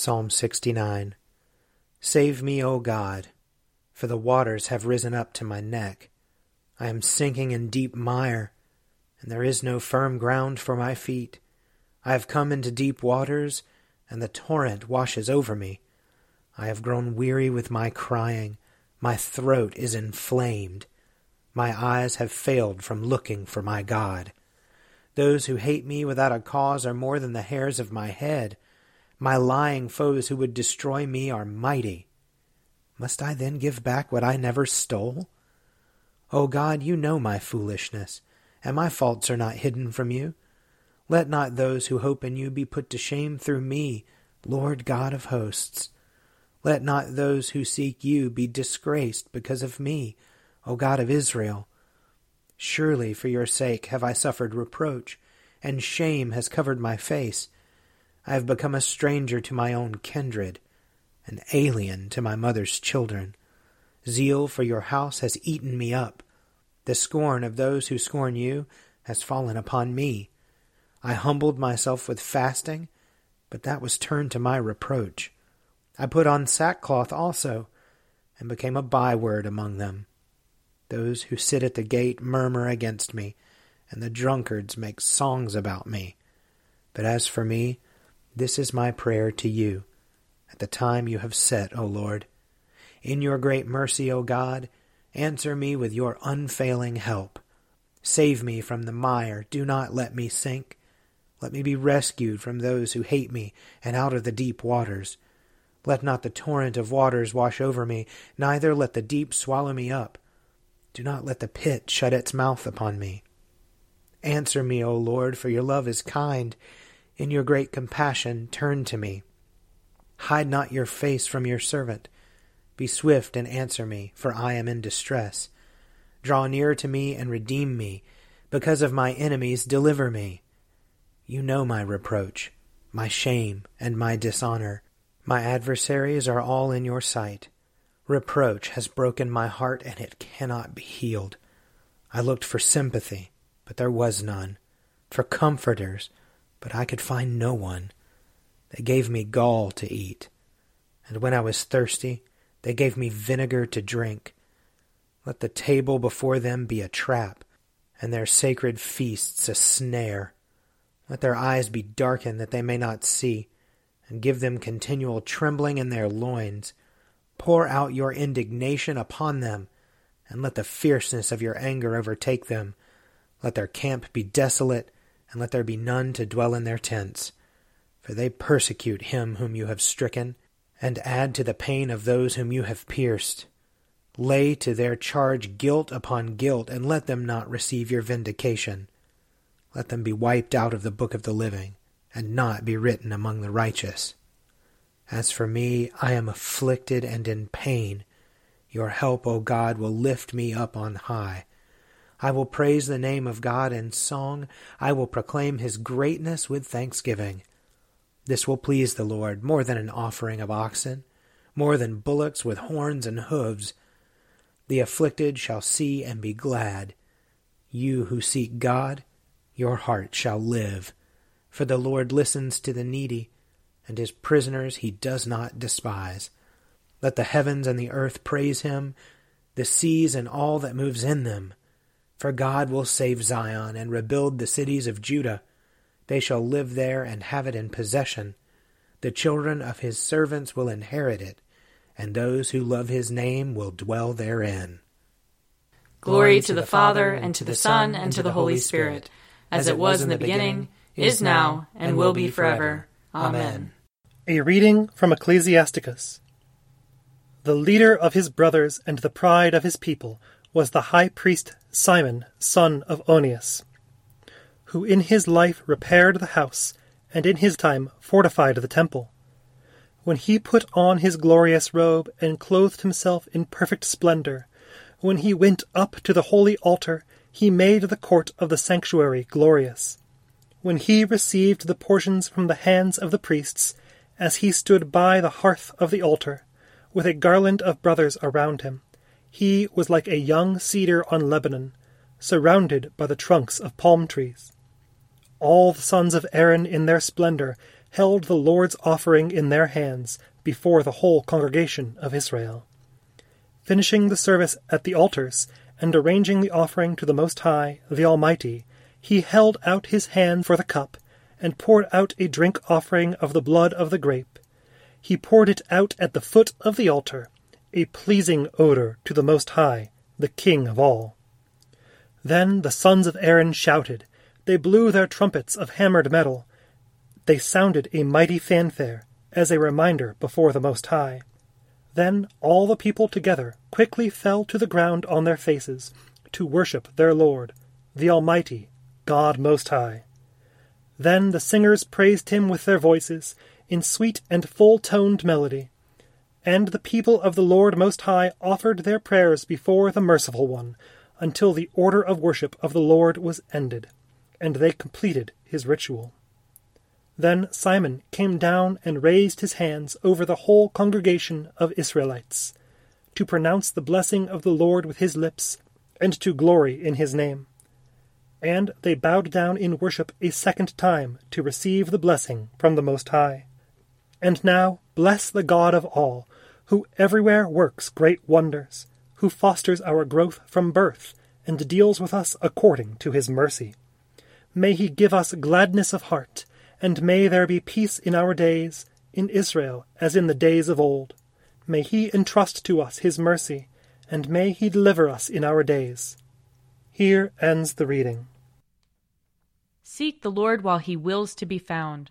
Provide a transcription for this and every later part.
Psalm 69 Save me, O God, for the waters have risen up to my neck. I am sinking in deep mire, and there is no firm ground for my feet. I have come into deep waters, and the torrent washes over me. I have grown weary with my crying. My throat is inflamed. My eyes have failed from looking for my God. Those who hate me without a cause are more than the hairs of my head. My lying foes who would destroy me are mighty. Must I then give back what I never stole? O God, you know my foolishness, and my faults are not hidden from you. Let not those who hope in you be put to shame through me, Lord God of hosts. Let not those who seek you be disgraced because of me, O God of Israel. Surely for your sake have I suffered reproach, and shame has covered my face. I have become a stranger to my own kindred, an alien to my mother's children. Zeal for your house has eaten me up. The scorn of those who scorn you has fallen upon me. I humbled myself with fasting, but that was turned to my reproach. I put on sackcloth also, and became a byword among them. Those who sit at the gate murmur against me, and the drunkards make songs about me. But as for me, this is my prayer to you at the time you have set, O Lord. In your great mercy, O God, answer me with your unfailing help. Save me from the mire. Do not let me sink. Let me be rescued from those who hate me and out of the deep waters. Let not the torrent of waters wash over me, neither let the deep swallow me up. Do not let the pit shut its mouth upon me. Answer me, O Lord, for your love is kind in your great compassion, turn to me. Hide not your face from your servant. Be swift and answer me, for I am in distress. Draw near to me and redeem me. Because of my enemies, deliver me. You know my reproach, my shame, and my dishonor. My adversaries are all in your sight. Reproach has broken my heart, and it cannot be healed. I looked for sympathy, but there was none, for comforters, but I could find no one. They gave me gall to eat, and when I was thirsty, they gave me vinegar to drink. Let the table before them be a trap, and their sacred feasts a snare. Let their eyes be darkened that they may not see, and give them continual trembling in their loins. Pour out your indignation upon them, and let the fierceness of your anger overtake them. Let their camp be desolate, and let there be none to dwell in their tents. For they persecute him whom you have stricken, and add to the pain of those whom you have pierced. Lay to their charge guilt upon guilt, and let them not receive your vindication. Let them be wiped out of the book of the living, and not be written among the righteous. As for me, I am afflicted and in pain. Your help, O God, will lift me up on high. I will praise the name of God in song. I will proclaim his greatness with thanksgiving. This will please the Lord more than an offering of oxen, more than bullocks with horns and hoofs. The afflicted shall see and be glad. You who seek God, your heart shall live. For the Lord listens to the needy, and his prisoners he does not despise. Let the heavens and the earth praise him, the seas and all that moves in them. For God will save Zion and rebuild the cities of Judah. They shall live there and have it in possession. The children of his servants will inherit it, and those who love his name will dwell therein. Glory to the Father, and to the Son, and to the Holy Spirit, as it was in the beginning, is now, and will be forever. Amen. A reading from Ecclesiasticus. The leader of his brothers and the pride of his people was the high priest Simon, son of Onias who in his life repaired the house, and in his time fortified the temple. When he put on his glorious robe and clothed himself in perfect splendor, when he went up to the holy altar, he made the court of the sanctuary glorious. When he received the portions from the hands of the priests, as he stood by the hearth of the altar, with a garland of brothers around him, he was like a young cedar on Lebanon, surrounded by the trunks of palm trees. All the sons of Aaron in their splendor held the Lord's offering in their hands before the whole congregation of Israel. Finishing the service at the altars, and arranging the offering to the Most High, the Almighty, he held out his hand for the cup, and poured out a drink offering of the blood of the grape. He poured it out at the foot of the altar, a pleasing odor to the Most High, the King of all. Then the sons of Aaron shouted, they blew their trumpets of hammered metal. They sounded a mighty fanfare, as a reminder before the Most High. Then all the people together quickly fell to the ground on their faces, to worship their Lord, the Almighty, God Most High. Then the singers praised him with their voices, in sweet and full toned melody. And the people of the Lord Most High offered their prayers before the Merciful One, until the order of worship of the Lord was ended and they completed his ritual. Then Simon came down and raised his hands over the whole congregation of Israelites, to pronounce the blessing of the Lord with his lips, and to glory in his name. And they bowed down in worship a second time to receive the blessing from the Most High. And now bless the God of all, who everywhere works great wonders, who fosters our growth from birth, and deals with us according to his mercy. May he give us gladness of heart, and may there be peace in our days, in Israel as in the days of old. May he entrust to us his mercy, and may he deliver us in our days. Here ends the reading. Seek the Lord while he wills to be found.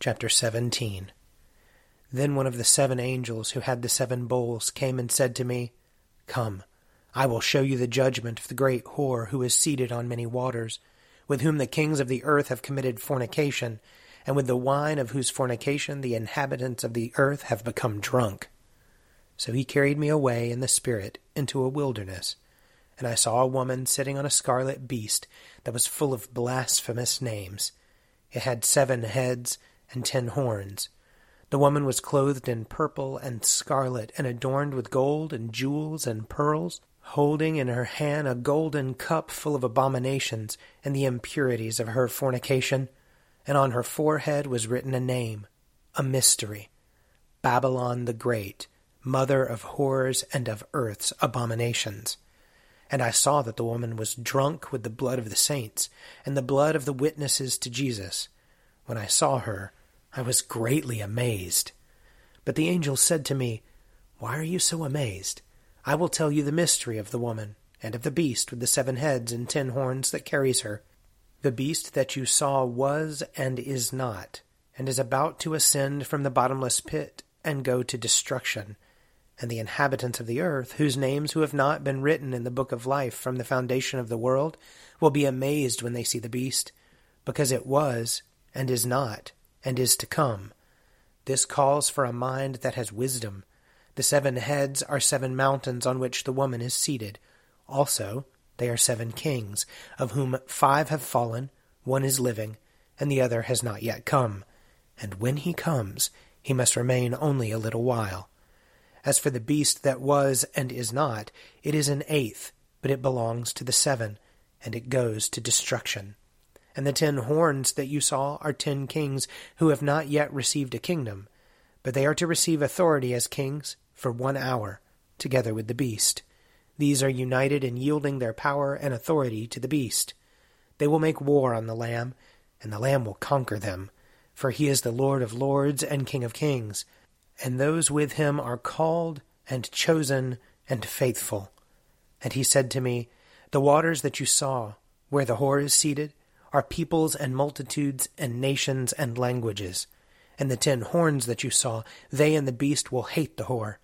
chapter 17. Then one of the seven angels who had the seven bowls came and said to me, Come, I will show you the judgment of the great whore who is seated on many waters with whom the kings of the earth have committed fornication, and with the wine of whose fornication the inhabitants of the earth have become drunk. So he carried me away in the Spirit into a wilderness. And I saw a woman sitting on a scarlet beast that was full of blasphemous names. It had seven heads and ten horns. The woman was clothed in purple and scarlet, and adorned with gold and jewels and pearls, holding in her hand a golden cup full of abominations and the impurities of her fornication. And on her forehead was written a name, a mystery Babylon the Great mother of horrors and of earth's abominations. And I saw that the woman was drunk with the blood of the saints and the blood of the witnesses to Jesus. When I saw her, I was greatly amazed. But the angel said to me, Why are you so amazed? I will tell you the mystery of the woman, and of the beast with the seven heads and ten horns that carries her. The beast that you saw was and is not, and is about to ascend from the bottomless pit and go to destruction and the inhabitants of the earth, whose names who have not been written in the book of life from the foundation of the world, will be amazed when they see the beast, because it was, and is not, and is to come. This calls for a mind that has wisdom. The seven heads are seven mountains on which the woman is seated. Also, they are seven kings, of whom five have fallen, one is living, and the other has not yet come. And when he comes, he must remain only a little while. As for the beast that was and is not, it is an eighth, but it belongs to the seven, and it goes to destruction. And the ten horns that you saw are ten kings who have not yet received a kingdom, but they are to receive authority as kings for one hour, together with the beast. These are united in yielding their power and authority to the beast. They will make war on the Lamb, and the Lamb will conquer them, for he is the Lord of lords and King of kings and those with him are called and chosen and faithful. And he said to me, The waters that you saw, where the whore is seated, are peoples and multitudes and nations and languages. And the ten horns that you saw, they and the beast will hate the whore.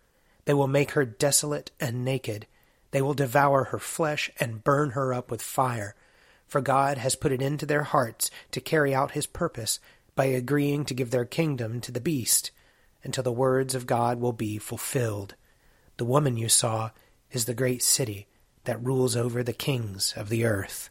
They will make her desolate and naked. They will devour her flesh and burn her up with fire. For God has put it into their hearts to carry out his purpose by agreeing to give their kingdom to the beast until the words of God will be fulfilled. The woman you saw is the great city that rules over the kings of the earth.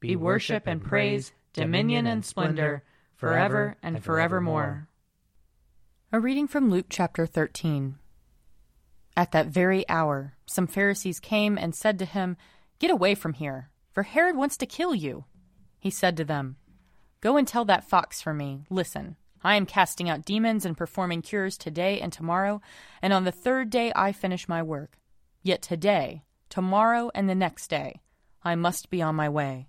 be worship and praise, dominion and splendor, forever and forevermore. A reading from Luke chapter 13. At that very hour, some Pharisees came and said to him, Get away from here, for Herod wants to kill you. He said to them, Go and tell that fox for me, Listen. I am casting out demons and performing cures today and tomorrow, and on the third day I finish my work. Yet today, tomorrow, and the next day, I must be on my way,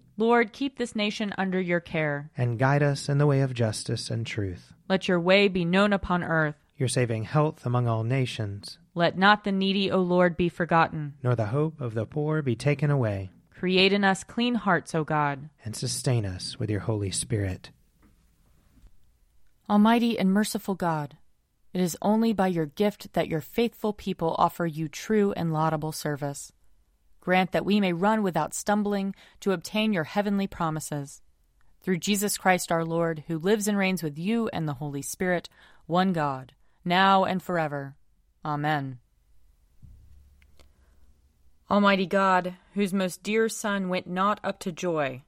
Lord, keep this nation under your care. And guide us in the way of justice and truth. Let your way be known upon earth. Your saving health among all nations. Let not the needy, O Lord, be forgotten. Nor the hope of the poor be taken away. Create in us clean hearts, O God. And sustain us with your Holy Spirit. Almighty and merciful God, it is only by your gift that your faithful people offer you true and laudable service. Grant that we may run without stumbling to obtain your heavenly promises. Through Jesus Christ our Lord, who lives and reigns with you and the Holy Spirit, one God, now and forever. Amen. Almighty God, whose most dear Son went not up to joy,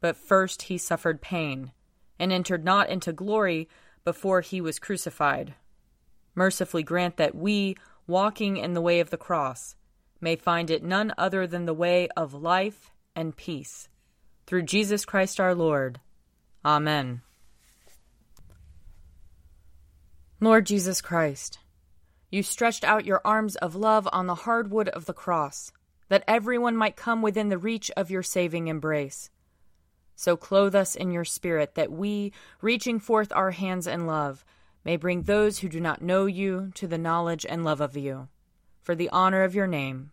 but first he suffered pain, and entered not into glory before he was crucified. Mercifully grant that we, walking in the way of the cross, may find it none other than the way of life and peace. Through Jesus Christ our Lord. Amen. Lord Jesus Christ, you stretched out your arms of love on the hard wood of the cross, that everyone might come within the reach of your saving embrace. So clothe us in your spirit, that we, reaching forth our hands in love, may bring those who do not know you to the knowledge and love of you. For the honor of your name.